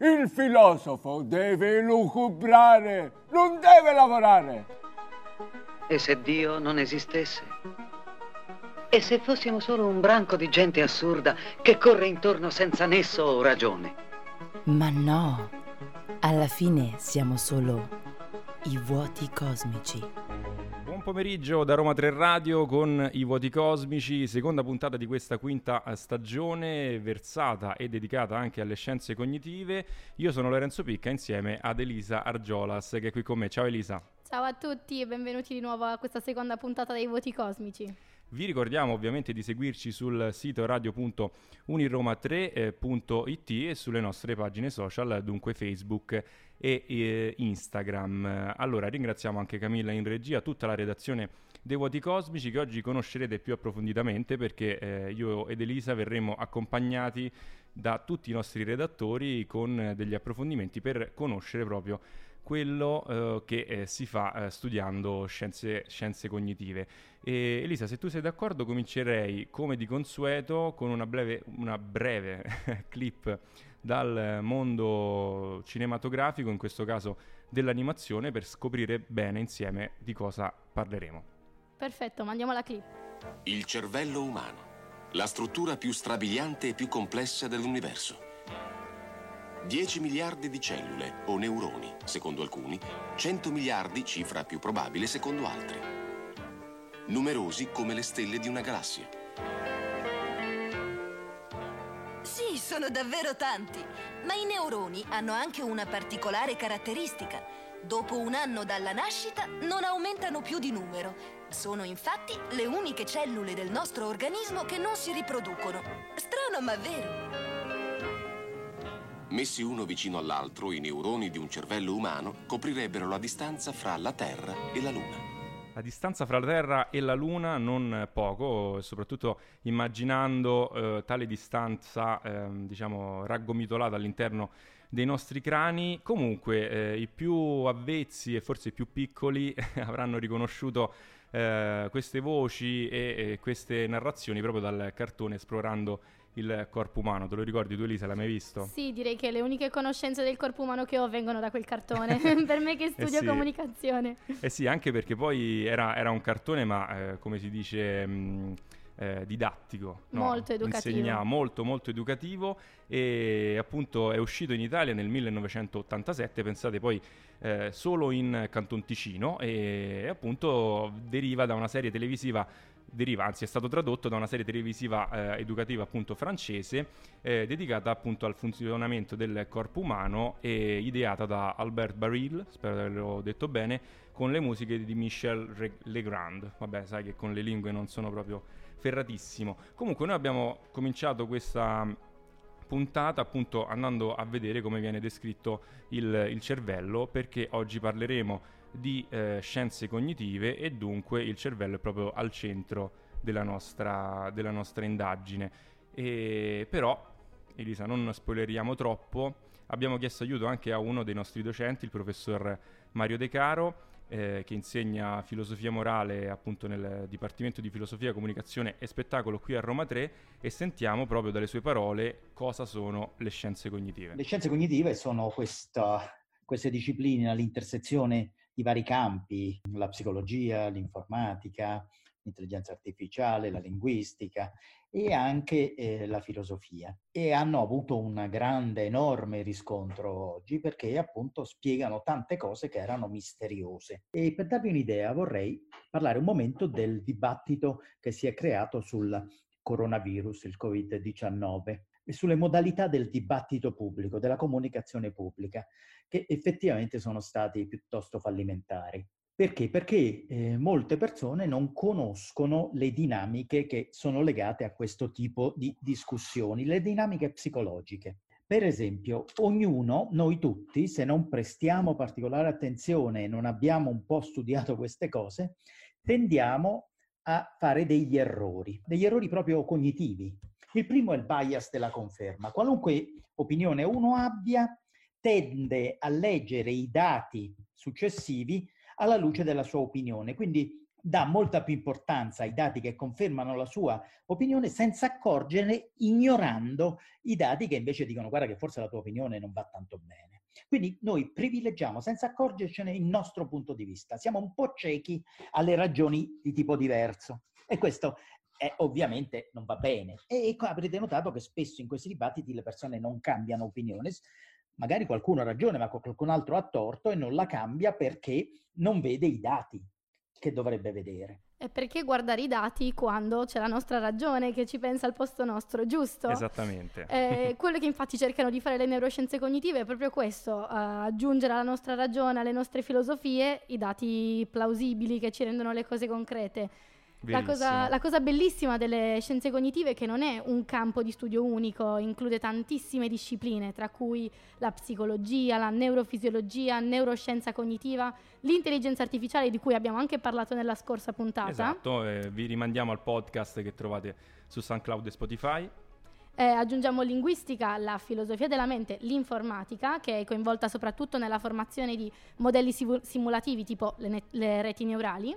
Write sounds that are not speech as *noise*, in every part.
Il filosofo deve lucubrare, non deve lavorare. E se Dio non esistesse? E se fossimo solo un branco di gente assurda che corre intorno senza nesso o ragione? Ma no, alla fine siamo solo i vuoti cosmici. Buon pomeriggio da Roma 3 Radio con i vuoti cosmici, seconda puntata di questa quinta stagione versata e dedicata anche alle scienze cognitive. Io sono Lorenzo Picca insieme ad Elisa Argiolas che è qui con me. Ciao Elisa. Ciao a tutti e benvenuti di nuovo a questa seconda puntata dei voti cosmici. Vi ricordiamo ovviamente di seguirci sul sito radio.uniroma3.it e sulle nostre pagine social, dunque Facebook e eh, Instagram. Allora ringraziamo anche Camilla in regia, tutta la redazione dei Vuoti Cosmici che oggi conoscerete più approfonditamente perché eh, io ed Elisa verremo accompagnati da tutti i nostri redattori con degli approfondimenti per conoscere proprio quello eh, che eh, si fa eh, studiando scienze, scienze cognitive. E, Elisa, se tu sei d'accordo, comincerei come di consueto con una breve, una breve *laughs* clip dal mondo cinematografico, in questo caso dell'animazione, per scoprire bene insieme di cosa parleremo. Perfetto, mandiamo la clip. Il cervello umano, la struttura più strabiliante e più complessa dell'universo. 10 miliardi di cellule o neuroni, secondo alcuni, 100 miliardi, cifra più probabile, secondo altri. Numerosi come le stelle di una galassia. Sì, sono davvero tanti, ma i neuroni hanno anche una particolare caratteristica. Dopo un anno dalla nascita non aumentano più di numero. Sono infatti le uniche cellule del nostro organismo che non si riproducono. Strano ma vero. Messi uno vicino all'altro, i neuroni di un cervello umano coprirebbero la distanza fra la Terra e la Luna. La distanza fra la Terra e la Luna non poco, soprattutto immaginando eh, tale distanza, eh, diciamo, raggomitolata all'interno dei nostri crani. Comunque, eh, i più avvezzi e forse i più piccoli *laughs* avranno riconosciuto eh, queste voci e, e queste narrazioni proprio dal cartone esplorando il corpo umano. Te lo ricordi tu Elisa, l'hai mai visto? Sì, direi che le uniche conoscenze del corpo umano che ho vengono da quel cartone, *laughs* *laughs* per me che studio eh sì. comunicazione. Eh sì, anche perché poi era, era un cartone, ma eh, come si dice... Mh, eh, didattico, no? molto educativo. Insegna molto molto educativo e appunto è uscito in Italia nel 1987, pensate poi eh, solo in Canton Ticino e appunto deriva da una serie televisiva deriva, anzi è stato tradotto da una serie televisiva eh, educativa appunto francese eh, dedicata appunto al funzionamento del corpo umano e ideata da Albert Baril, spero di averlo detto bene, con le musiche di Michel Legrand. Vabbè, sai che con le lingue non sono proprio ferratissimo. Comunque noi abbiamo cominciato questa puntata appunto andando a vedere come viene descritto il, il cervello perché oggi parleremo di eh, scienze cognitive e dunque il cervello è proprio al centro della nostra, della nostra indagine. E, però, Elisa, non spoileriamo troppo, abbiamo chiesto aiuto anche a uno dei nostri docenti, il professor Mario De Caro, eh, che insegna filosofia morale appunto nel Dipartimento di Filosofia, Comunicazione e Spettacolo qui a Roma 3 e sentiamo proprio dalle sue parole cosa sono le scienze cognitive. Le scienze cognitive sono questa, queste discipline all'intersezione di vari campi, la psicologia, l'informatica, l'intelligenza artificiale, la linguistica e anche eh, la filosofia. E hanno avuto un grande, enorme riscontro oggi perché appunto spiegano tante cose che erano misteriose. E per darvi un'idea vorrei parlare un momento del dibattito che si è creato sul coronavirus, il Covid-19 e sulle modalità del dibattito pubblico, della comunicazione pubblica, che effettivamente sono stati piuttosto fallimentari. Perché? Perché eh, molte persone non conoscono le dinamiche che sono legate a questo tipo di discussioni, le dinamiche psicologiche. Per esempio, ognuno, noi tutti, se non prestiamo particolare attenzione e non abbiamo un po' studiato queste cose, tendiamo a fare degli errori, degli errori proprio cognitivi. Il primo è il bias della conferma. Qualunque opinione uno abbia, tende a leggere i dati successivi alla luce della sua opinione. Quindi dà molta più importanza ai dati che confermano la sua opinione senza accorgerne, ignorando i dati che invece dicono guarda che forse la tua opinione non va tanto bene. Quindi noi privilegiamo senza accorgercene il nostro punto di vista, siamo un po' ciechi alle ragioni di tipo diverso e questo è, ovviamente non va bene. E avrete notato che spesso in questi dibattiti le persone non cambiano opinione, magari qualcuno ha ragione ma qualcun altro ha torto e non la cambia perché non vede i dati che dovrebbe vedere. E perché guardare i dati quando c'è la nostra ragione che ci pensa al posto nostro, giusto? Esattamente. Eh, quello che infatti cercano di fare le neuroscienze cognitive è proprio questo, uh, aggiungere alla nostra ragione, alle nostre filosofie, i dati plausibili che ci rendono le cose concrete. La cosa, la cosa, bellissima delle scienze cognitive è che non è un campo di studio unico, include tantissime discipline, tra cui la psicologia, la neurofisiologia, neuroscienza cognitiva, l'intelligenza artificiale di cui abbiamo anche parlato nella scorsa puntata. Esatto, eh, vi rimandiamo al podcast che trovate su SoundCloud e Spotify. Eh, aggiungiamo linguistica, la filosofia della mente, l'informatica, che è coinvolta soprattutto nella formazione di modelli simulativi tipo le, ne- le reti neurali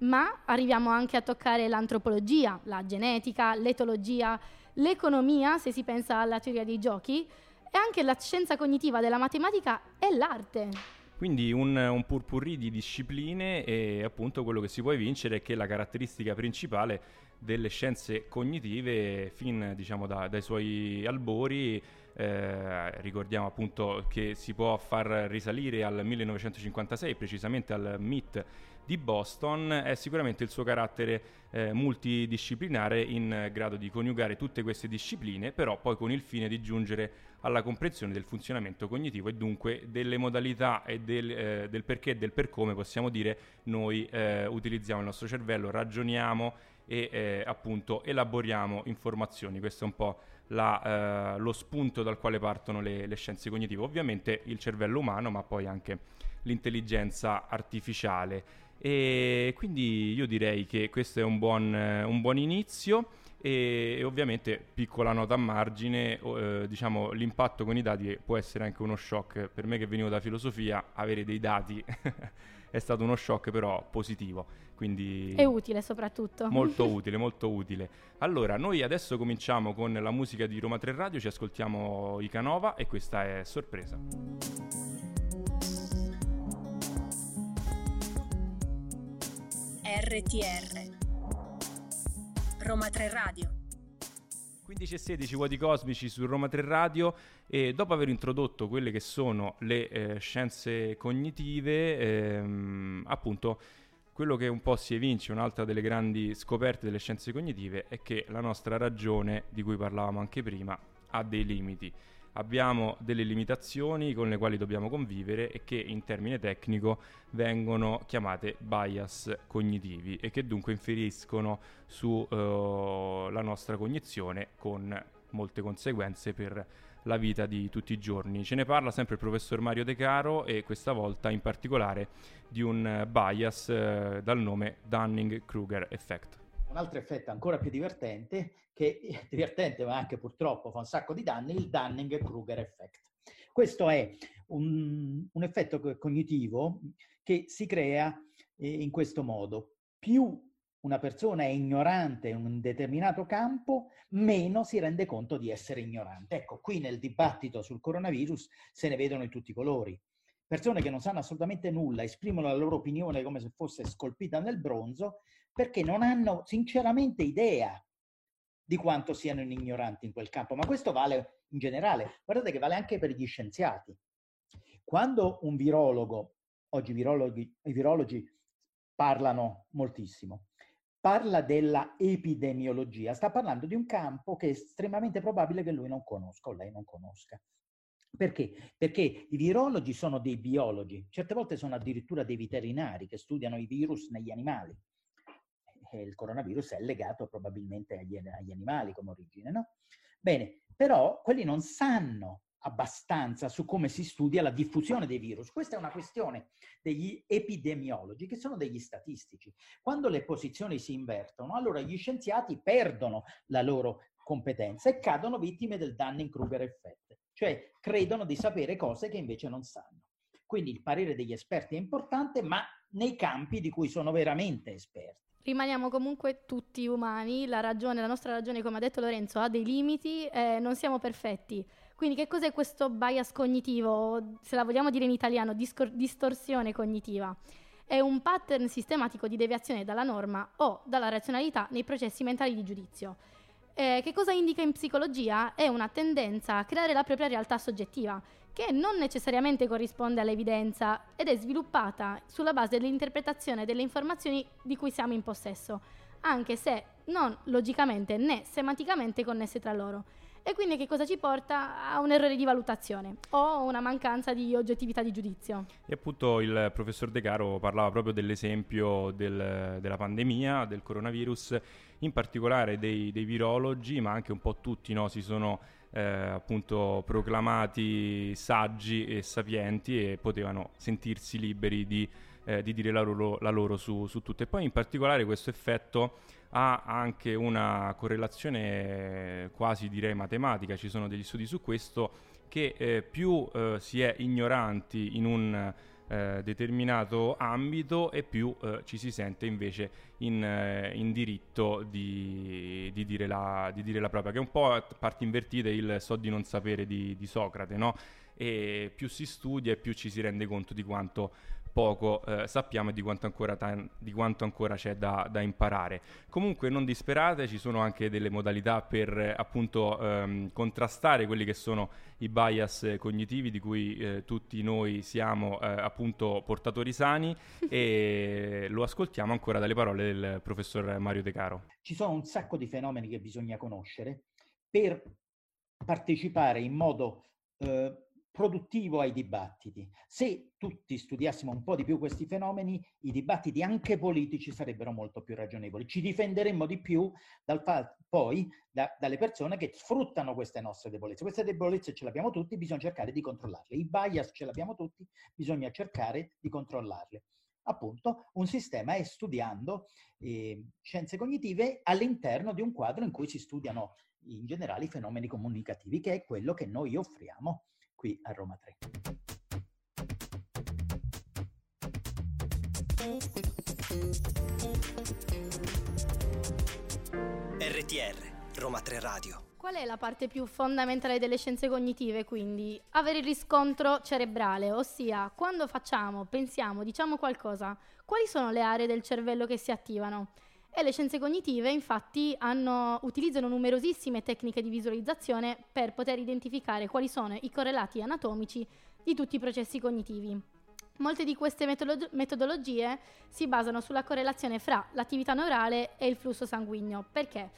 ma arriviamo anche a toccare l'antropologia, la genetica, l'etologia, l'economia, se si pensa alla teoria dei giochi, e anche la scienza cognitiva della matematica e l'arte. Quindi un, un purpurri di discipline e appunto quello che si può vincere è che la caratteristica principale delle scienze cognitive fin diciamo da, dai suoi albori eh, ricordiamo appunto che si può far risalire al 1956 precisamente al MIT di Boston è sicuramente il suo carattere eh, multidisciplinare in grado di coniugare tutte queste discipline, però poi con il fine di giungere alla comprensione del funzionamento cognitivo e dunque delle modalità e del, eh, del perché e del per come possiamo dire noi eh, utilizziamo il nostro cervello, ragioniamo e eh, appunto elaboriamo informazioni. Questo è un po' la, eh, lo spunto dal quale partono le, le scienze cognitive. Ovviamente il cervello umano, ma poi anche l'intelligenza artificiale. E quindi io direi che questo è un buon, un buon inizio e, e, ovviamente piccola nota a margine, eh, diciamo l'impatto con i dati può essere anche uno shock. Per me che venivo da filosofia, avere dei dati *laughs* è stato uno shock però positivo. Quindi è utile soprattutto. Molto *laughs* utile, molto utile. Allora, noi adesso cominciamo con la musica di Roma 3 Radio, ci ascoltiamo i Canova e questa è sorpresa. RTR Roma 3 Radio. 15 e 16 vuoti cosmici su Roma 3 Radio. E dopo aver introdotto quelle che sono le eh, scienze cognitive, ehm, appunto quello che un po' si evince, un'altra delle grandi scoperte delle scienze cognitive, è che la nostra ragione, di cui parlavamo anche prima, ha dei limiti abbiamo delle limitazioni con le quali dobbiamo convivere e che in termine tecnico vengono chiamate bias cognitivi e che dunque inferiscono sulla uh, nostra cognizione con molte conseguenze per la vita di tutti i giorni. Ce ne parla sempre il professor Mario De Caro e questa volta in particolare di un bias uh, dal nome Dunning-Kruger effect. Un altro effetto ancora più divertente, che è *laughs* divertente ma anche purtroppo fa un sacco di danni, il Dunning-Kruger effect. Questo è un, un effetto cognitivo che si crea eh, in questo modo. Più una persona è ignorante in un determinato campo, meno si rende conto di essere ignorante. Ecco, qui nel dibattito sul coronavirus se ne vedono in tutti i colori. Persone che non sanno assolutamente nulla, esprimono la loro opinione come se fosse scolpita nel bronzo, perché non hanno sinceramente idea di quanto siano ignoranti in quel campo, ma questo vale in generale. Guardate che vale anche per gli scienziati. Quando un virologo, oggi virologi, i virologi parlano moltissimo, parla della epidemiologia, sta parlando di un campo che è estremamente probabile che lui non conosca o lei non conosca. Perché? Perché i virologi sono dei biologi, certe volte sono addirittura dei veterinari che studiano i virus negli animali il coronavirus è legato probabilmente agli, agli animali come origine, no? Bene, però quelli non sanno abbastanza su come si studia la diffusione dei virus. Questa è una questione degli epidemiologi, che sono degli statistici. Quando le posizioni si invertono, allora gli scienziati perdono la loro competenza e cadono vittime del Dunning-Kruger effect, cioè credono di sapere cose che invece non sanno. Quindi il parere degli esperti è importante, ma nei campi di cui sono veramente esperti. Rimaniamo comunque tutti umani, la ragione, la nostra ragione, come ha detto Lorenzo, ha dei limiti, eh, non siamo perfetti. Quindi che cos'è questo bias cognitivo, se la vogliamo dire in italiano, discor- distorsione cognitiva? È un pattern sistematico di deviazione dalla norma o dalla razionalità nei processi mentali di giudizio. Eh, che cosa indica in psicologia? È una tendenza a creare la propria realtà soggettiva, che non necessariamente corrisponde all'evidenza ed è sviluppata sulla base dell'interpretazione delle informazioni di cui siamo in possesso, anche se non logicamente né semanticamente connesse tra loro. E quindi che cosa ci porta a un errore di valutazione o una mancanza di oggettività di giudizio. E appunto il professor De Caro parlava proprio dell'esempio del, della pandemia, del coronavirus, in particolare dei, dei virologi, ma anche un po' tutti no, si sono eh, appunto proclamati saggi e sapienti e potevano sentirsi liberi di, eh, di dire la loro, la loro su, su tutto. E poi in particolare questo effetto ha anche una correlazione quasi direi matematica, ci sono degli studi su questo, che eh, più eh, si è ignoranti in un eh, determinato ambito e più eh, ci si sente invece in, eh, in diritto di, di, dire la, di, dire la, propria, che è un po' a parti invertite il so di non sapere di, di Socrate, no? E più si studia e più ci si rende conto di quanto poco eh, sappiamo e di quanto ancora, ta- di quanto ancora c'è da, da, imparare. Comunque non disperate, ci sono anche delle modalità per eh, appunto ehm, contrastare quelli che sono i bias cognitivi di cui eh, tutti noi siamo eh, appunto portatori sani *laughs* e lo ascoltiamo ancora dalle parole del professor Mario De Caro. Ci sono un sacco di fenomeni che bisogna conoscere per partecipare in modo eh, produttivo ai dibattiti. Se tutti studiassimo un po' di più questi fenomeni, i dibattiti anche politici sarebbero molto più ragionevoli. Ci difenderemmo di più dal fa- poi da, dalle persone che sfruttano queste nostre debolezze. Queste debolezze ce le abbiamo tutti, bisogna cercare di controllarle. I bias ce le abbiamo tutti, bisogna cercare di controllarle. Appunto, un sistema è studiando eh, scienze cognitive all'interno di un quadro in cui si studiano in generale i fenomeni comunicativi, che è quello che noi offriamo qui a Roma 3. RTR, Roma 3 Radio. Qual è la parte più fondamentale delle scienze cognitive, quindi? Avere il riscontro cerebrale, ossia quando facciamo, pensiamo, diciamo qualcosa, quali sono le aree del cervello che si attivano? E le scienze cognitive infatti hanno, utilizzano numerosissime tecniche di visualizzazione per poter identificare quali sono i correlati anatomici di tutti i processi cognitivi. Molte di queste metodolo- metodologie si basano sulla correlazione fra l'attività neurale e il flusso sanguigno. Perché?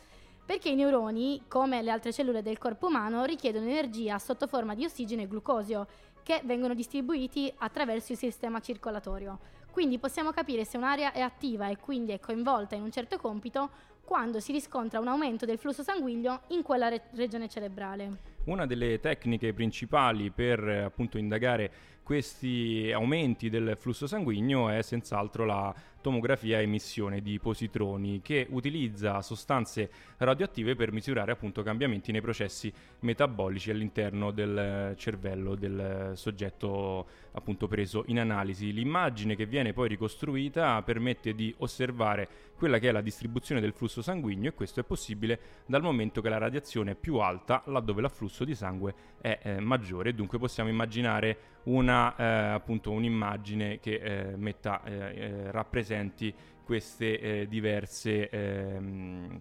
Perché i neuroni, come le altre cellule del corpo umano, richiedono energia sotto forma di ossigeno e glucosio, che vengono distribuiti attraverso il sistema circolatorio. Quindi possiamo capire se un'area è attiva e quindi è coinvolta in un certo compito quando si riscontra un aumento del flusso sanguigno in quella re- regione cerebrale. Una delle tecniche principali per appunto indagare questi aumenti del flusso sanguigno è senz'altro la tomografia a emissione di positroni che utilizza sostanze radioattive per misurare appunto cambiamenti nei processi metabolici all'interno del cervello del soggetto appunto preso in analisi. L'immagine che viene poi ricostruita permette di osservare quella che è la distribuzione del flusso sanguigno e questo è possibile dal momento che la radiazione è più alta laddove l'afflusso di sangue è eh, maggiore. Dunque possiamo immaginare una, eh, appunto un'immagine che eh, metta, eh, eh, rappresenti queste eh, diverse ehm,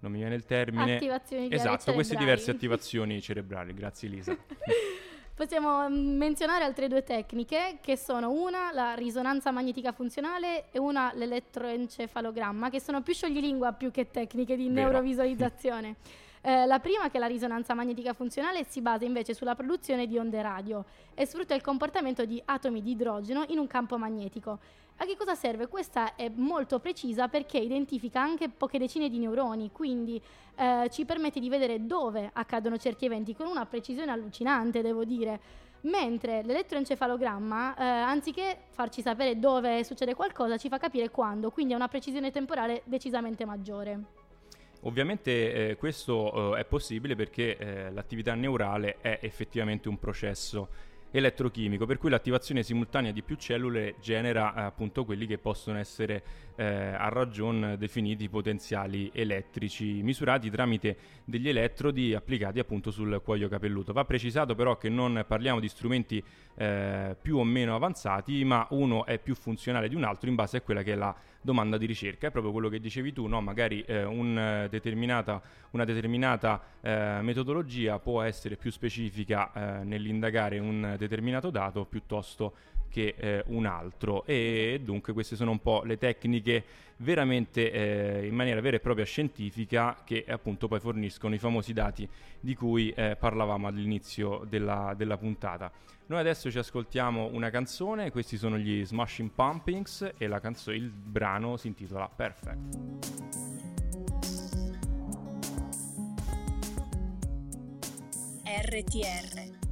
non mi viene il termine. Attivazioni esatto queste diverse attivazioni cerebrali. Grazie Elisa *laughs* Possiamo mm, menzionare altre due tecniche che sono una la risonanza magnetica funzionale e una l'elettroencefalogramma che sono più scioglilingua più che tecniche di Vero. neurovisualizzazione. *laughs* Eh, la prima, che è la risonanza magnetica funzionale, si basa invece sulla produzione di onde radio e sfrutta il comportamento di atomi di idrogeno in un campo magnetico. A che cosa serve? Questa è molto precisa perché identifica anche poche decine di neuroni, quindi eh, ci permette di vedere dove accadono certi eventi con una precisione allucinante, devo dire. Mentre l'elettroencefalogramma, eh, anziché farci sapere dove succede qualcosa, ci fa capire quando, quindi ha una precisione temporale decisamente maggiore. Ovviamente eh, questo eh, è possibile perché eh, l'attività neurale è effettivamente un processo elettrochimico, per cui l'attivazione simultanea di più cellule genera eh, appunto quelli che possono essere eh, a ragione definiti potenziali elettrici, misurati tramite degli elettrodi applicati appunto sul cuoio capelluto. Va precisato però che non parliamo di strumenti eh, più o meno avanzati, ma uno è più funzionale di un altro in base a quella che è la domanda di ricerca. È proprio quello che dicevi tu, no? magari eh, un determinata, una determinata eh, metodologia può essere più specifica eh, nell'indagare un determinato dato piuttosto che eh, un altro e dunque queste sono un po' le tecniche veramente eh, in maniera vera e propria scientifica che appunto poi forniscono i famosi dati di cui eh, parlavamo all'inizio della, della, puntata. Noi adesso ci ascoltiamo una canzone, questi sono gli Smashing Pumpings e canzo- il brano si intitola Perfect. RTR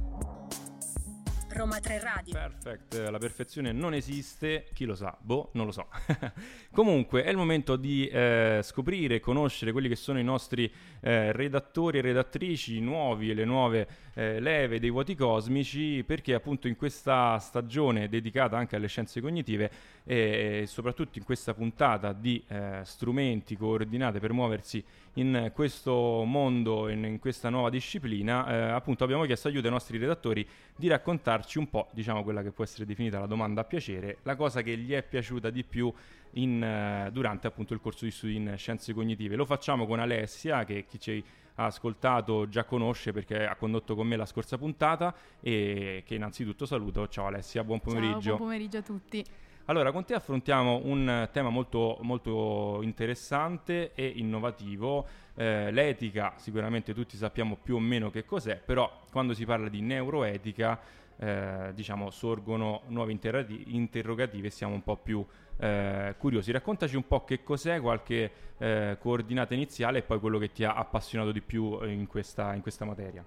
Roma 3 Radio. Perfect, la perfezione non esiste, chi lo sa? Boh, non lo so. *laughs* Comunque è il momento di eh, scoprire e conoscere quelli che sono i nostri eh, redattori e redattrici nuovi e le nuove eh, leve dei vuoti cosmici, perché appunto in questa stagione dedicata anche alle scienze cognitive e soprattutto in questa puntata di eh, strumenti coordinate per muoversi in questo mondo, in, in questa nuova disciplina, eh, appunto abbiamo chiesto aiuto ai nostri redattori di raccontarci un po', diciamo, quella che può essere definita la domanda a piacere, la cosa che gli è piaciuta di più in, uh, durante appunto il corso di studi in scienze cognitive. Lo facciamo con Alessia, che chi ci ha ascoltato già conosce perché ha condotto con me la scorsa puntata e che innanzitutto saluto. Ciao Alessia, buon pomeriggio. Ciao, buon pomeriggio a tutti. Allora, con te affrontiamo un tema molto, molto interessante e innovativo. Eh, l'etica, sicuramente tutti sappiamo più o meno che cos'è, però quando si parla di neuroetica, eh, diciamo, sorgono nuovi interrati- interrogativi e siamo un po' più eh, curiosi. Raccontaci un po' che cos'è, qualche eh, coordinata iniziale e poi quello che ti ha appassionato di più in questa, in questa materia.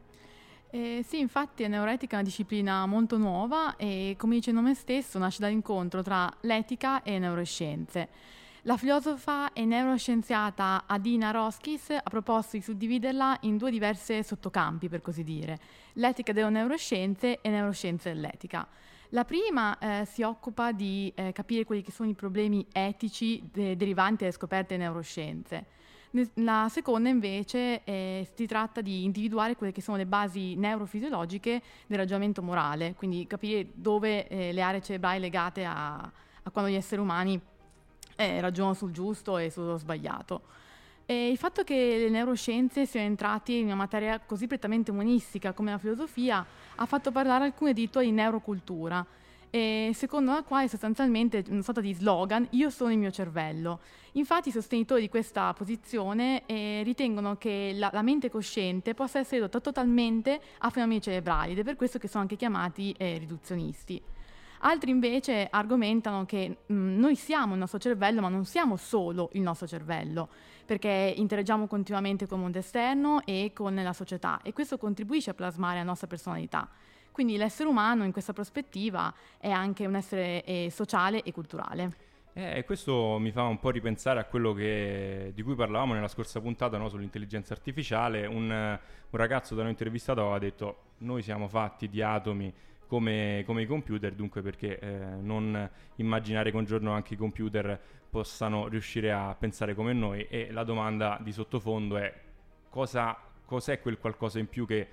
Eh, sì, infatti la neuroetica è una disciplina molto nuova e come dice il nome stesso nasce dall'incontro tra l'etica e le neuroscienze. La filosofa e neuroscienziata Adina Roskis ha proposto di suddividerla in due diverse sottocampi, per così dire, l'etica delle neuroscienze e neuroscienze dell'etica. La prima eh, si occupa di eh, capire quelli che sono i problemi etici de- derivanti dalle scoperte neuroscienze. La seconda invece eh, si tratta di individuare quelle che sono le basi neurofisiologiche del ragionamento morale, quindi capire dove eh, le aree cerebrali legate a, a quando gli esseri umani eh, ragionano sul giusto e sullo sbagliato. E il fatto che le neuroscienze siano entrate in una materia così prettamente umanistica come la filosofia ha fatto parlare alcune addirittura di neurocultura, e secondo la quale sostanzialmente una sorta di slogan io sono il mio cervello. Infatti i sostenitori di questa posizione eh, ritengono che la, la, mente cosciente possa essere ridotta totalmente a fenomeni cerebrali ed è per questo che sono anche chiamati eh, riduzionisti. Altri invece argomentano che mh, noi siamo il nostro cervello, ma non siamo solo il nostro cervello, perché interagiamo continuamente con il mondo esterno e con la società e questo contribuisce a plasmare la nostra personalità. Quindi l'essere umano in questa prospettiva è anche un essere eh, sociale e culturale. Eh, questo mi fa un po' ripensare a quello che, di cui parlavamo nella scorsa puntata no, sull'intelligenza artificiale. Un, un, ragazzo da noi intervistato aveva detto noi siamo fatti di atomi come, come i computer, dunque perché eh, non immaginare che un giorno anche i computer possano riuscire a pensare come noi e la domanda di sottofondo è cosa, cos'è quel qualcosa in più che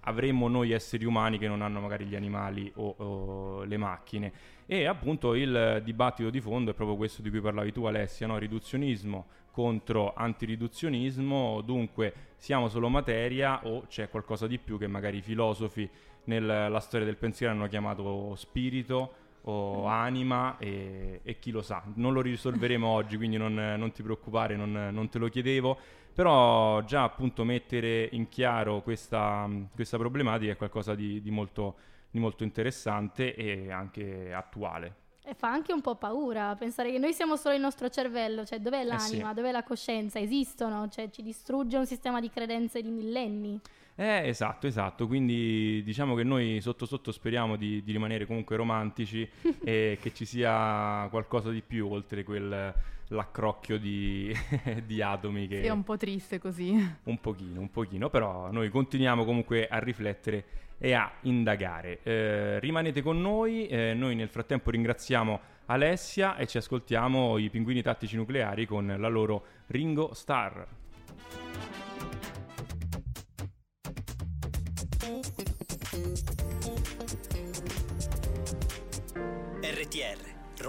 avremmo noi esseri umani che non hanno magari gli animali o, o, le macchine. E appunto il dibattito di fondo è proprio questo di cui parlavi tu Alessia, no? riduzionismo contro antiriduzionismo, dunque siamo solo materia o c'è qualcosa di più che magari i filosofi nella storia del pensiero hanno chiamato spirito o anima e, e chi lo sa. Non lo risolveremo *laughs* oggi, quindi non, non ti preoccupare, non, non te lo chiedevo però già appunto mettere in chiaro questa, questa problematica è qualcosa di, di, molto, di molto interessante e anche attuale. E fa anche un po' paura pensare che noi siamo solo il nostro cervello, cioè dov'è l'anima, eh sì. dov'è la coscienza, esistono, cioè ci distrugge un sistema di credenze di millenni. Eh, esatto, esatto, quindi diciamo che noi sotto sotto speriamo di, di rimanere comunque romantici *laughs* e che ci sia qualcosa di più oltre quel l'accrocchio di, *laughs* di atomi che... Sì, è un po' triste così. Un pochino, un pochino, però noi continuiamo comunque a riflettere e a indagare. Eh, rimanete con noi, eh, noi nel frattempo ringraziamo Alessia e ci ascoltiamo i pinguini tattici nucleari con la loro Ringo Star.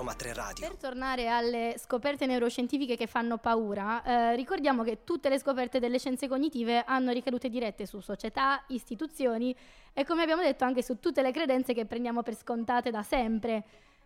Roma 3 Radio. Per tornare alle scoperte neuroscientifiche che fanno paura, eh, ricordiamo che tutte le scoperte delle scienze cognitive hanno ricadute dirette su società, istituzioni e come abbiamo detto anche su tutte le credenze che prendiamo per scontate da sempre.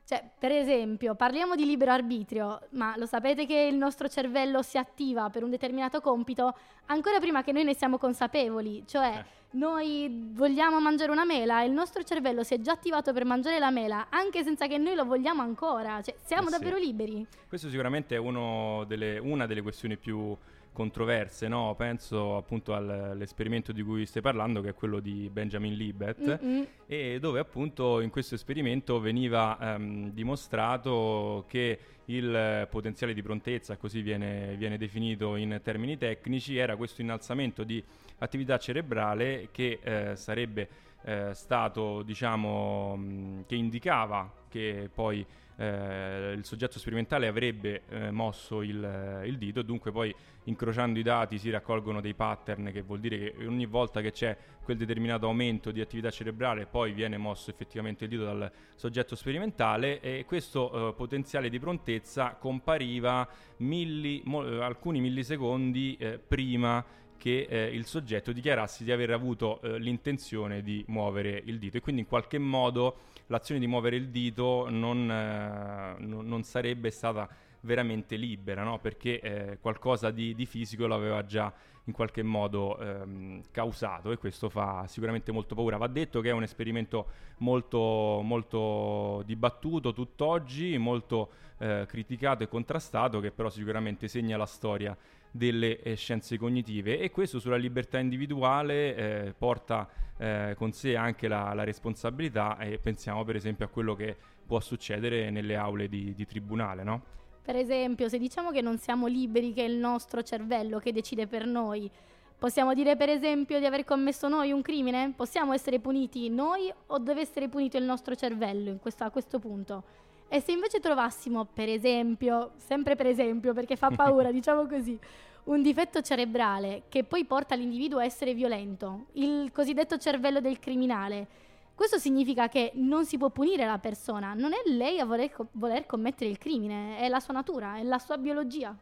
Cioè, per esempio, parliamo di libero arbitrio, ma lo sapete che il nostro cervello si attiva per un determinato compito ancora prima che noi ne siamo consapevoli, cioè eh. noi vogliamo mangiare una mela e il nostro cervello si è già attivato per mangiare la mela anche senza che noi lo vogliamo ancora, cioè siamo eh sì. davvero liberi. Questo sicuramente è delle, una delle questioni più controverse, no? penso appunto all'esperimento di cui stai parlando, che è quello di Benjamin Libet, mm-hmm. e dove appunto in questo esperimento veniva um, dimostrato che il potenziale di prontezza, così viene, viene, definito in termini tecnici, era questo innalzamento di attività cerebrale che eh, sarebbe eh, stato, diciamo, mh, che indicava che poi eh, il soggetto sperimentale avrebbe eh, mosso il, il, dito, dunque poi incrociando i dati si raccolgono dei pattern, che vuol dire che ogni volta che c'è quel determinato aumento di attività cerebrale poi viene mosso effettivamente il dito dal soggetto sperimentale e questo eh, potenziale di prontezza compariva milli, mo, eh, alcuni millisecondi eh, prima che eh, il soggetto dichiarasse di aver avuto eh, l'intenzione di muovere il dito e quindi in qualche modo l'azione di muovere il dito non, eh, non, non sarebbe stata veramente libera, no? perché eh, qualcosa di, di, fisico l'aveva già in qualche modo ehm, causato e questo fa sicuramente molto paura. Va detto che è un esperimento molto, molto dibattuto tutt'oggi, molto eh, criticato e contrastato, che però sicuramente segna la storia delle eh, scienze cognitive e questo sulla libertà individuale eh, porta eh, con sé anche la, la, responsabilità e pensiamo per esempio a quello che può succedere nelle aule di, di tribunale, no? Per esempio, se diciamo che non siamo liberi, che è il nostro cervello che decide per noi, possiamo dire per esempio di aver commesso noi un crimine? Possiamo essere puniti noi o deve essere punito il nostro cervello questo, a questo punto? E se invece trovassimo, per esempio, sempre per esempio, perché fa paura, *laughs* diciamo così, un difetto cerebrale che poi porta l'individuo a essere violento, il cosiddetto cervello del criminale, questo significa che non si può punire la persona, non è lei a voler, co- voler commettere il crimine, è la sua natura, è la sua biologia.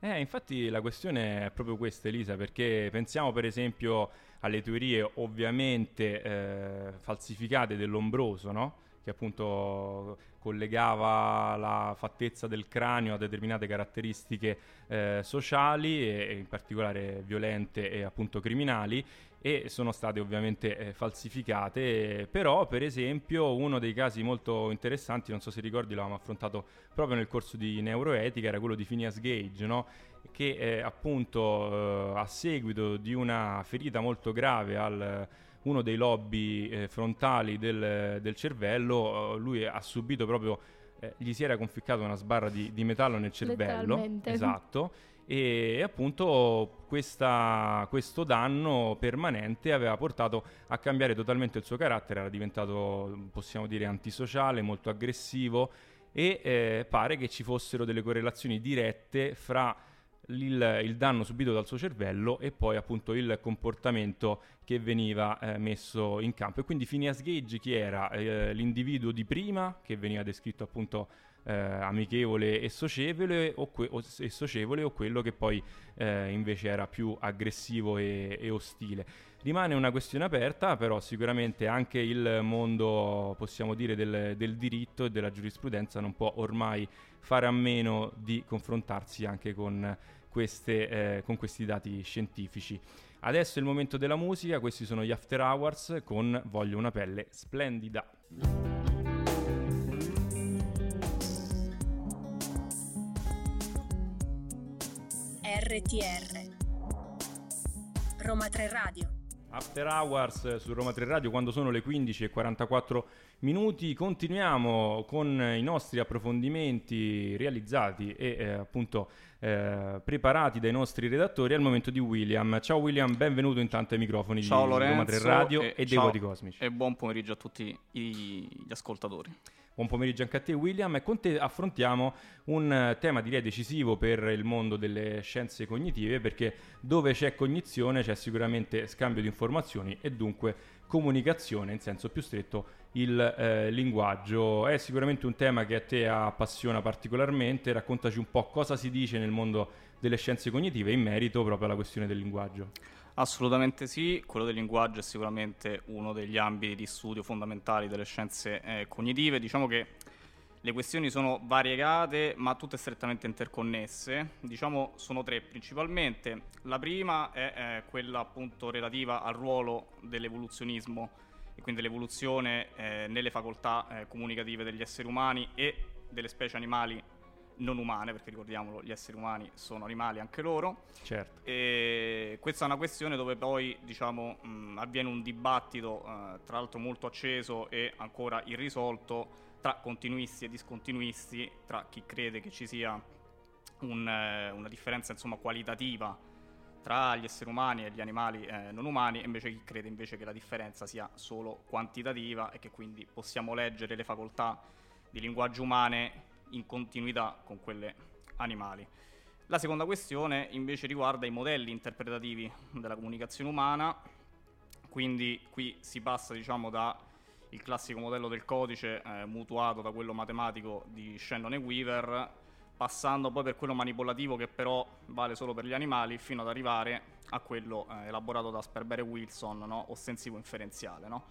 Eh, infatti la questione è proprio questa, Elisa, perché pensiamo per esempio alle teorie ovviamente eh, falsificate dell'ombroso, no? Che appunto collegava la fattezza del cranio a determinate caratteristiche eh, sociali e, e in particolare violente e appunto criminali e sono state ovviamente eh, falsificate, però per esempio uno dei casi molto interessanti, non so se ricordi, l'avevamo affrontato proprio nel corso di neuroetica, era quello di Phineas Gage, no? che eh, appunto eh, a seguito di una ferita molto grave al uno dei lobby eh, frontali del, del cervello, eh, lui ha subito proprio, eh, gli si era conficcato una sbarra di, di metallo nel cervello. Esatto e appunto questa, questo danno permanente aveva portato a cambiare totalmente il suo carattere, era diventato possiamo dire antisociale, molto aggressivo e eh, pare che ci fossero delle correlazioni dirette fra il, il, danno subito dal suo cervello e poi appunto il comportamento che veniva eh, messo in campo. E quindi Phineas Gage chi era? Eh, l'individuo di prima che veniva descritto appunto eh, amichevole e socievole o, que- o, e socievole o quello che poi eh, invece era più aggressivo e, e ostile. Rimane una questione aperta, però sicuramente anche il mondo, possiamo dire, del, del, diritto e della giurisprudenza non può ormai fare a meno di confrontarsi anche con, queste, eh, con questi dati scientifici. Adesso è il momento della musica, questi sono gli After Hours con Voglio una pelle splendida. RTR Roma 3 Radio After Hours su Roma 3 Radio quando sono le 15 e 44 minuti. Continuiamo con i nostri approfondimenti realizzati e eh, appunto eh, preparati dai nostri redattori al momento di William. Ciao William, benvenuto intanto ai microfoni ciao di Lorenzo, Roma 3 Radio e, e dei Voti Cosmici. E buon pomeriggio a tutti i, gli ascoltatori. Buon pomeriggio anche a te William e con te affrontiamo un tema direi decisivo per il mondo delle scienze cognitive perché dove c'è cognizione c'è sicuramente scambio di informazioni e dunque comunicazione in senso più stretto il eh, linguaggio. È sicuramente un tema che a te appassiona particolarmente, raccontaci un po' cosa si dice nel mondo delle scienze cognitive in merito proprio alla questione del linguaggio. Assolutamente sì, quello del linguaggio è sicuramente uno degli ambiti di studio fondamentali delle scienze eh, cognitive. Diciamo che le questioni sono variegate ma tutte strettamente interconnesse. Diciamo sono tre principalmente. La prima è eh, quella appunto relativa al ruolo dell'evoluzionismo e quindi l'evoluzione eh, nelle facoltà eh, comunicative degli esseri umani e delle specie animali non umane, perché ricordiamolo, gli esseri umani sono animali anche loro. Certo. E questa è una questione dove poi diciamo, mh, avviene un dibattito, eh, tra l'altro molto acceso e ancora irrisolto, tra continuisti e discontinuisti, tra chi crede che ci sia un, eh, una differenza insomma, qualitativa tra gli esseri umani e gli animali eh, non umani, e invece chi crede invece che la differenza sia solo quantitativa e che quindi possiamo leggere le facoltà di linguaggio umane in continuità con quelle animali. La seconda questione invece riguarda i modelli interpretativi della comunicazione umana, quindi qui si passa diciamo da il classico modello del codice eh, mutuato da quello matematico di Shannon e Weaver, passando poi per quello manipolativo che però vale solo per gli animali, fino ad arrivare a quello eh, elaborato da Sperber e Wilson, no? ostensivo inferenziale. No?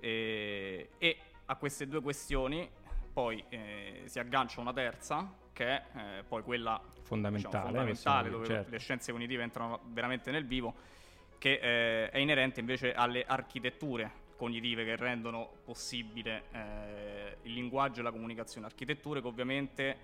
E, e a queste due questioni poi eh, si aggancia una terza, che è eh, poi quella fondamentale, diciamo, fondamentale dove certo. le scienze cognitive entrano veramente nel vivo, che eh, è inerente invece alle architetture cognitive che rendono possibile eh, il linguaggio e la comunicazione. Architetture che ovviamente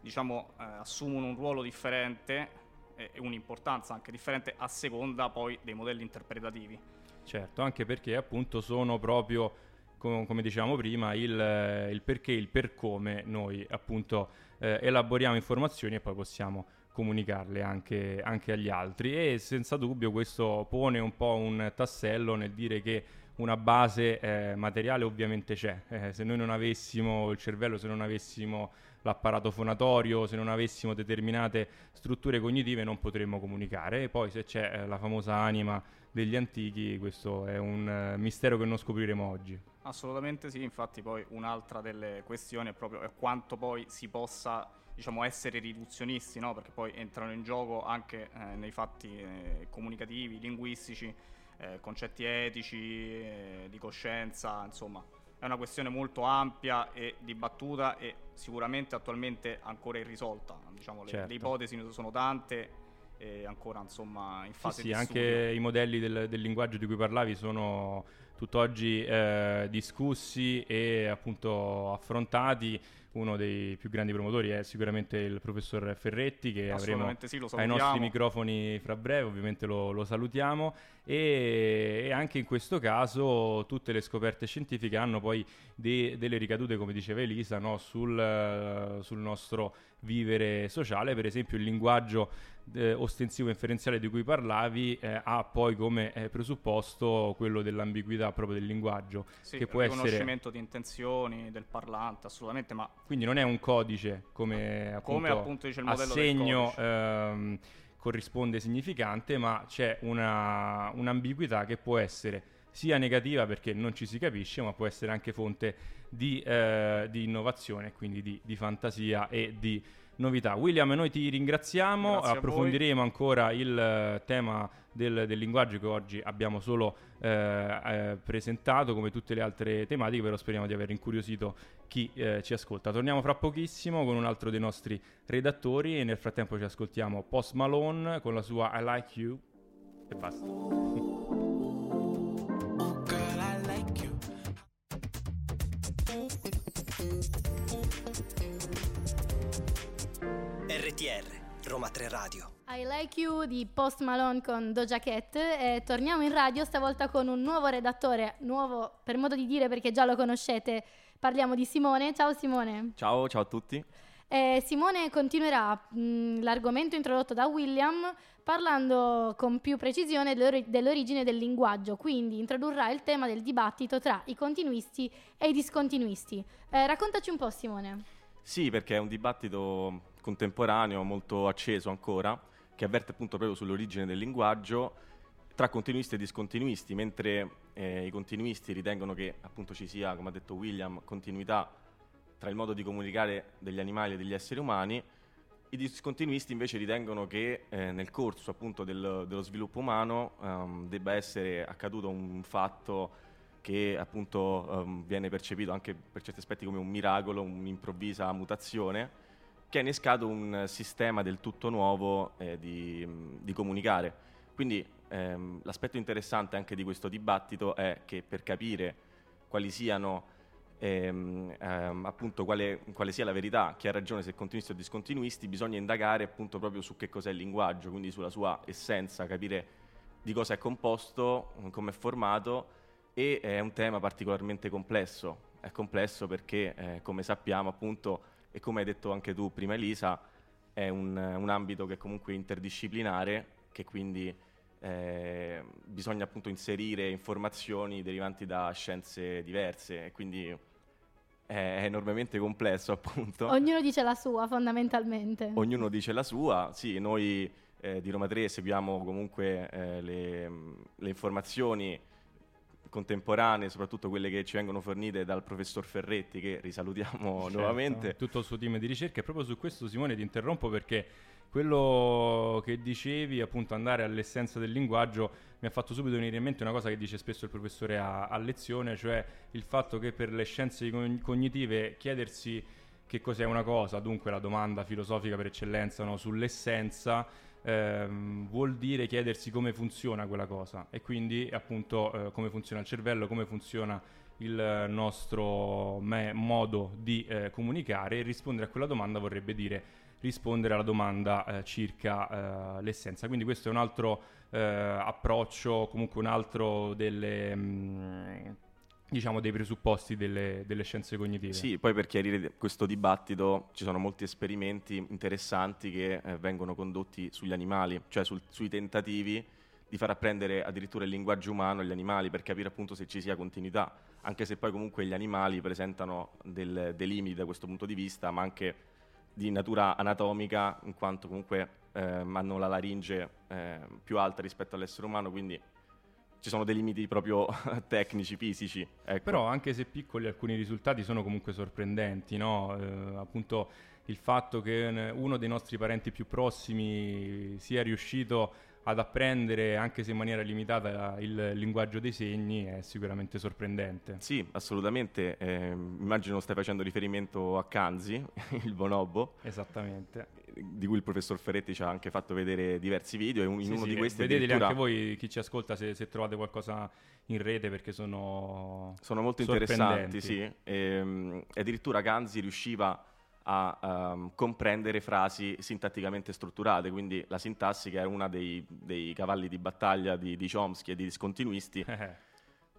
diciamo, eh, assumono un ruolo differente e un'importanza anche differente a seconda poi dei modelli interpretativi. Certo, anche perché appunto sono proprio com- come dicevamo prima, il, il, perché, il per come noi appunto eh, elaboriamo informazioni e poi possiamo comunicarle anche, anche, agli altri e senza dubbio questo pone un po' un tassello nel dire che una base eh, materiale ovviamente c'è, eh, se noi non avessimo il cervello, se non avessimo l'apparato fonatorio, se non avessimo determinate strutture cognitive non potremmo comunicare e poi se c'è eh, la famosa anima degli antichi questo è un uh, mistero che non scopriremo oggi. Assolutamente sì, infatti poi un'altra delle questioni è proprio quanto poi si possa diciamo, essere riduzionisti, no? perché poi entrano in gioco anche eh, nei fatti eh, comunicativi, linguistici, eh, concetti etici, eh, di coscienza, insomma è una questione molto ampia e dibattuta e sicuramente attualmente ancora irrisolta. Diciamo, le, certo. le ipotesi sono tante e ancora insomma in fase sì, di sì, anche i modelli del, del linguaggio di cui parlavi sono tutt'oggi eh, discussi e appunto affrontati. Uno dei più grandi promotori è sicuramente il professor Ferretti che avremo sì, ai nostri microfoni fra breve, ovviamente lo, lo salutiamo e, e, anche in questo caso tutte le scoperte scientifiche hanno poi de, delle ricadute, come diceva Elisa, no? sul, sul nostro vivere sociale, per esempio il linguaggio eh, ostensivo inferenziale di cui parlavi eh, ha poi come eh, presupposto quello dell'ambiguità proprio del linguaggio sì, che può il essere riconoscimento di intenzioni del parlante assolutamente ma quindi non è un codice come appunto, come appunto dice il modello assegno ehm, corrisponde significante ma c'è una, un'ambiguità che può essere sia negativa perché non ci si capisce ma può essere anche fonte di, eh, di innovazione quindi di, di fantasia e di novità. William, noi ti ringraziamo, Grazie approfondiremo ancora il uh, tema del, del, linguaggio che oggi abbiamo solo uh, uh, presentato come tutte le altre tematiche, però speriamo di aver incuriosito chi ci ascolta. Torniamo fra pochissimo con un altro dei nostri redattori e nel frattempo ci ascoltiamo Post Malone con la sua I Like You e basta. *laughs* RTR Roma 3 Radio I Like You di Post Malone con Doja Cat e torniamo in radio stavolta con un nuovo redattore, nuovo per modo di dire perché già lo conoscete, parliamo di Simone. Ciao Simone. Ciao, ciao a tutti. E Simone continuerà mh, l'argomento introdotto da William parlando con più precisione dell'origine del linguaggio, quindi introdurrà il tema del dibattito tra i continuisti e i discontinuisti. Eh, raccontaci un po' Simone. Sì, perché è un dibattito contemporaneo molto acceso ancora che avverte appunto proprio sull'origine del linguaggio tra continuisti e discontinuisti, mentre eh, i continuisti ritengono che appunto ci sia, come ha detto William, continuità tra il modo di comunicare degli animali e degli esseri umani, i discontinuisti invece ritengono che eh, nel corso appunto del, dello sviluppo umano um, debba essere accaduto un fatto che appunto um, viene percepito anche per certi aspetti come un miracolo, un'improvvisa mutazione che ha innescato un sistema del tutto nuovo eh, di, di, comunicare. Quindi ehm, l'aspetto interessante anche di questo dibattito è che per capire quali siano ehm, ehm, appunto quale, quale, sia la verità, chi ha ragione, se continuisti o discontinuisti, bisogna indagare appunto proprio su che cos'è il linguaggio, quindi sulla sua essenza, capire di cosa è composto, come è formato e è un tema particolarmente complesso. È complesso perché, eh, come sappiamo, appunto, e come hai detto anche tu prima Elisa, è un, un ambito che è comunque interdisciplinare, che quindi eh, bisogna appunto inserire informazioni derivanti da scienze diverse e quindi è enormemente complesso appunto. Ognuno dice la sua fondamentalmente. Ognuno dice la sua, sì, noi eh, di Roma 3 seguiamo comunque eh, le, le informazioni contemporanee, soprattutto quelle che ci vengono fornite dal professor Ferretti, che risalutiamo *laughs* certo, nuovamente. Tutto il suo team di ricerca. E proprio su questo, Simone, ti interrompo perché quello che dicevi, appunto, andare all'essenza del linguaggio, mi ha fatto subito venire in mente una cosa che dice spesso il professore a, a lezione, cioè il fatto che per le scienze cognitive chiedersi che cos'è una cosa, dunque la domanda filosofica per eccellenza no, sull'essenza, ehm, vuol dire chiedersi come funziona quella cosa e quindi appunto eh, come funziona il cervello, come funziona il nostro me- modo di eh, comunicare e rispondere a quella domanda vorrebbe dire rispondere alla domanda eh, circa eh, l'essenza. Quindi questo è un altro eh, approccio, comunque un altro delle... Mh, mm, diciamo, dei presupposti delle, delle, scienze cognitive. Sì, poi per chiarire questo dibattito ci sono molti esperimenti interessanti che eh, vengono condotti sugli animali, cioè sul, sui tentativi di far apprendere addirittura il linguaggio umano agli animali per capire appunto se ci sia continuità, anche se poi comunque gli animali presentano del, dei limiti da questo punto di vista, ma anche di natura anatomica, in quanto comunque eh, hanno la laringe eh, più alta rispetto all'essere umano, quindi ci sono dei limiti proprio *laughs* tecnici, fisici. Ecco. Però anche se piccoli alcuni risultati sono comunque sorprendenti, no? eh, appunto il fatto che uno dei nostri parenti più prossimi sia riuscito ad apprendere, anche se in maniera limitata, il linguaggio dei segni è sicuramente sorprendente. Sì, assolutamente. Eh, immagino stai facendo riferimento a Kanzi, *laughs* il bonobo. Esattamente. Di cui il professor Ferretti ci ha anche fatto vedere diversi video. E in sì, uno sì, di questi. Vedeteli anche voi, chi ci ascolta, se, se, trovate qualcosa in rete, perché sono. Sono molto interessanti, sì. E, ehm, addirittura Kanzi riusciva a um, comprendere frasi sintatticamente strutturate, quindi la sintassi che è uno dei, dei, cavalli di battaglia di, di Chomsky e di discontinuisti.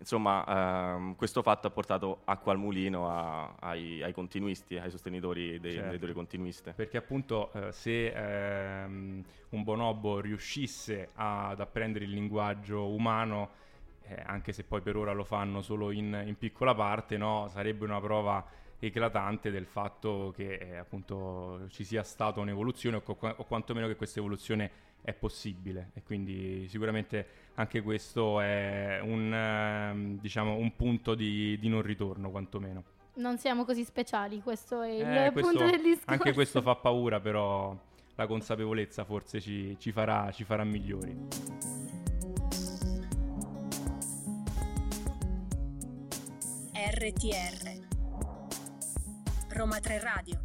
Insomma, um, questo fatto ha portato acqua al mulino a, ai, ai, continuisti, ai sostenitori dei, certo. delle teorie continuiste. Perché appunto eh, se ehm, un bonobo riuscisse ad apprendere il linguaggio umano, eh, anche se poi per ora lo fanno solo in, in piccola parte, no? sarebbe una prova eclatante del fatto che eh, appunto ci sia stata un'evoluzione o, co- o, quantomeno che questa evoluzione è possibile e quindi sicuramente anche questo è un, eh, diciamo, un punto di, di, non ritorno quantomeno. Non siamo così speciali, questo è il eh, punto questo, del discorso. Anche questo fa paura, però la consapevolezza forse ci, ci, farà, ci farà migliori. RTR Roma 3 Radio.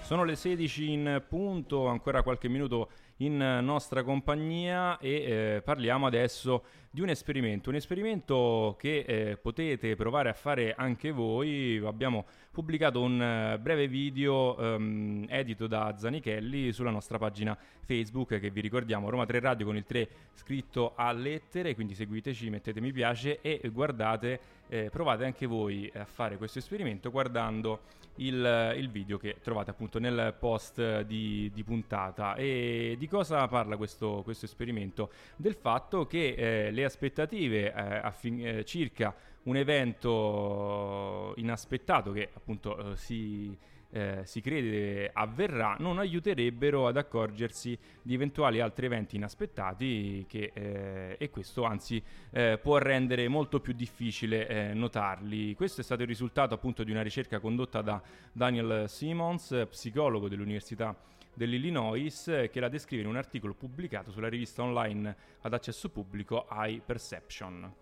Sono le 16 in punto, ancora qualche minuto in nostra compagnia e eh, parliamo adesso di un esperimento, un esperimento che eh, potete provare a fare anche voi. Abbiamo pubblicato un uh, breve video um, edito da Zanichelli sulla nostra pagina Facebook che vi ricordiamo Roma 3 Radio con il 3 scritto a lettere, quindi seguiteci, mettete mi piace e guardate, eh, provate anche voi a fare questo esperimento guardando il, il, video che trovate appunto nel post di, di puntata. E di cosa parla questo, questo esperimento? Del fatto che eh, le aspettative eh, affin- eh, circa un evento inaspettato che appunto eh, si, eh, si, crede avverrà non aiuterebbero ad accorgersi di eventuali altri eventi inaspettati che, eh, e questo anzi eh, può rendere molto più difficile notarli. Questo è stato il risultato appunto di una ricerca condotta da Daniel Simmons, psicologo dell'Università dell'Illinois, che la descrive in un articolo pubblicato sulla rivista online ad accesso pubblico iPerception.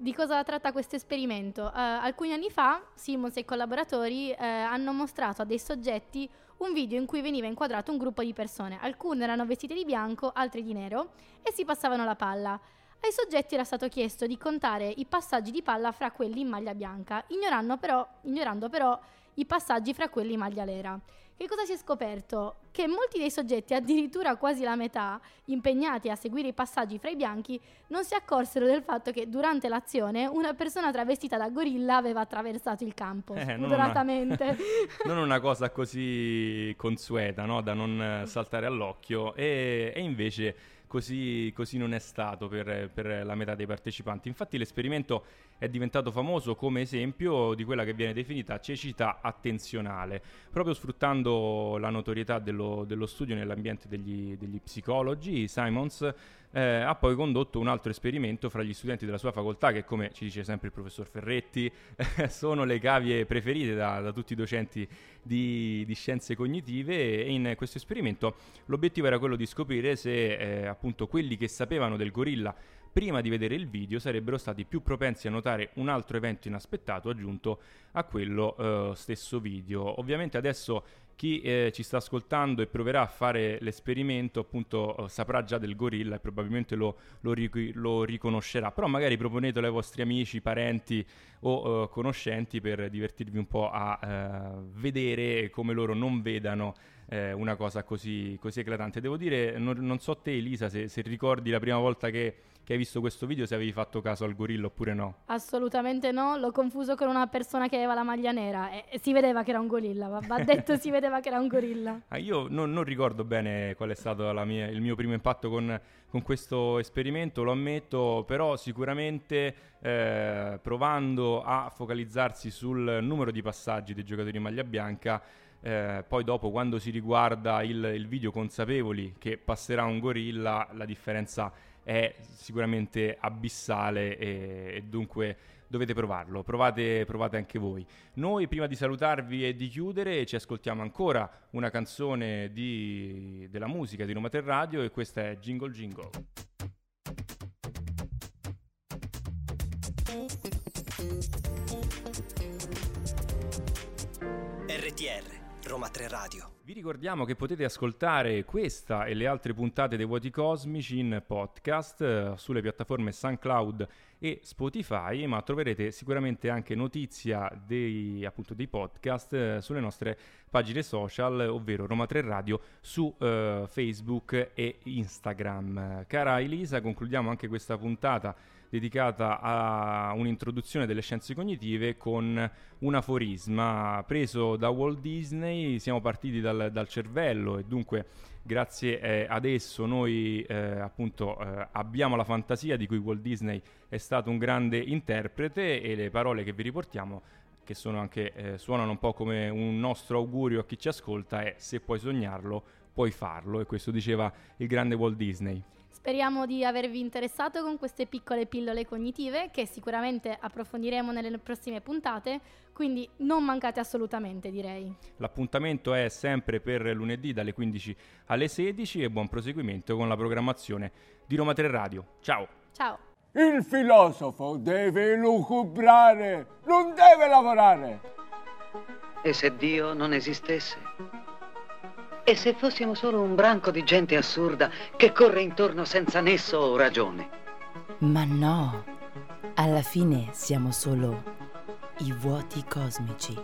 Di cosa tratta questo esperimento? Uh, alcuni anni fa Simmons e i collaboratori uh, hanno mostrato a dei soggetti un video in cui veniva inquadrato un gruppo di persone. Alcune erano vestite di bianco, altre di nero e si passavano la palla. Ai soggetti era stato chiesto di contare i passaggi di palla fra quelli in maglia bianca, ignorando però, ignorando però i passaggi fra quelli in maglia nera. Che cosa si è scoperto? Che molti dei soggetti, addirittura quasi la metà, impegnati a seguire i passaggi fra i bianchi, non si accorsero del fatto che durante l'azione una persona travestita da gorilla aveva attraversato il campo, eh, spudoratamente. Non una, *laughs* non una cosa così consueta, no? da non saltare all'occhio, e, e invece così, così non è stato per, per, la metà dei partecipanti. Infatti l'esperimento è diventato famoso come esempio di quella che viene definita cecità attenzionale, proprio sfruttando la notorietà dello, dello studio nell'ambiente degli, degli psicologi. Simons eh, ha poi condotto un altro esperimento fra gli studenti della sua facoltà che come ci dice sempre il professor Ferretti *laughs* sono le cavie preferite da, da tutti i docenti di, di, scienze cognitive e in questo esperimento l'obiettivo era quello di scoprire se eh, appunto quelli che sapevano del gorilla prima di vedere il video sarebbero stati più propensi a notare un altro evento inaspettato aggiunto a quello eh, stesso video. Ovviamente adesso chi eh, ci sta ascoltando e proverà a fare l'esperimento appunto eh, saprà già del gorilla e probabilmente lo, lo, ric- lo, riconoscerà però magari proponetelo ai vostri amici, parenti o eh, conoscenti per divertirvi un po' a eh, vedere come loro non vedano eh, una cosa così, così, eclatante devo dire, non, non so te Elisa se, se ricordi la prima volta che che hai visto questo video se avevi fatto caso al gorilla oppure no. Assolutamente no, l'ho confuso con una persona che aveva la maglia nera e, e si vedeva che era un gorilla, va, va detto si vedeva che era un gorilla. *laughs* Ah, io non, non, ricordo bene qual è stato mia, il mio primo impatto con, con, questo esperimento, lo ammetto, però sicuramente eh, provando a focalizzarsi sul numero di passaggi dei giocatori in maglia bianca, eh, poi dopo quando si riguarda il, il, video consapevoli che passerà un gorilla, la differenza è sicuramente abissale e, e dunque dovete provarlo, provate, provate, anche voi. Noi prima di salutarvi e di chiudere ci ascoltiamo ancora una canzone di, della musica di Roma Radio e questa è Jingle Jingle. RTR Roma 3 Radio. Vi ricordiamo che potete ascoltare questa e le altre puntate dei Vuoti Cosmici in podcast eh, sulle piattaforme SoundCloud e Spotify, ma troverete sicuramente anche notizia dei, appunto, dei podcast eh, sulle nostre pagine social, ovvero Roma 3 Radio su eh, Facebook e Instagram. Cara Elisa, concludiamo anche questa puntata dedicata a un'introduzione delle scienze cognitive con un aforisma preso da Walt Disney. Siamo partiti dal, dal cervello e dunque grazie eh, ad esso noi eh, appunto eh, abbiamo la fantasia di cui Walt Disney è stato un grande interprete e le parole che vi riportiamo che anche, eh, suonano un po' come un nostro augurio a chi ci ascolta è se puoi sognarlo puoi farlo e questo diceva il grande Walt Disney. Speriamo di avervi interessato con queste piccole pillole cognitive che sicuramente approfondiremo nelle prossime puntate, quindi non mancate assolutamente direi. L'appuntamento è sempre per lunedì dalle 15 alle 16 e buon proseguimento con la programmazione di Roma 3 Radio. Ciao! Ciao! Il filosofo deve lucubrare, non deve lavorare. E se Dio non esistesse? E se fossimo solo un branco di gente assurda che corre intorno senza nesso o ragione? Ma no, alla fine siamo solo i vuoti cosmici.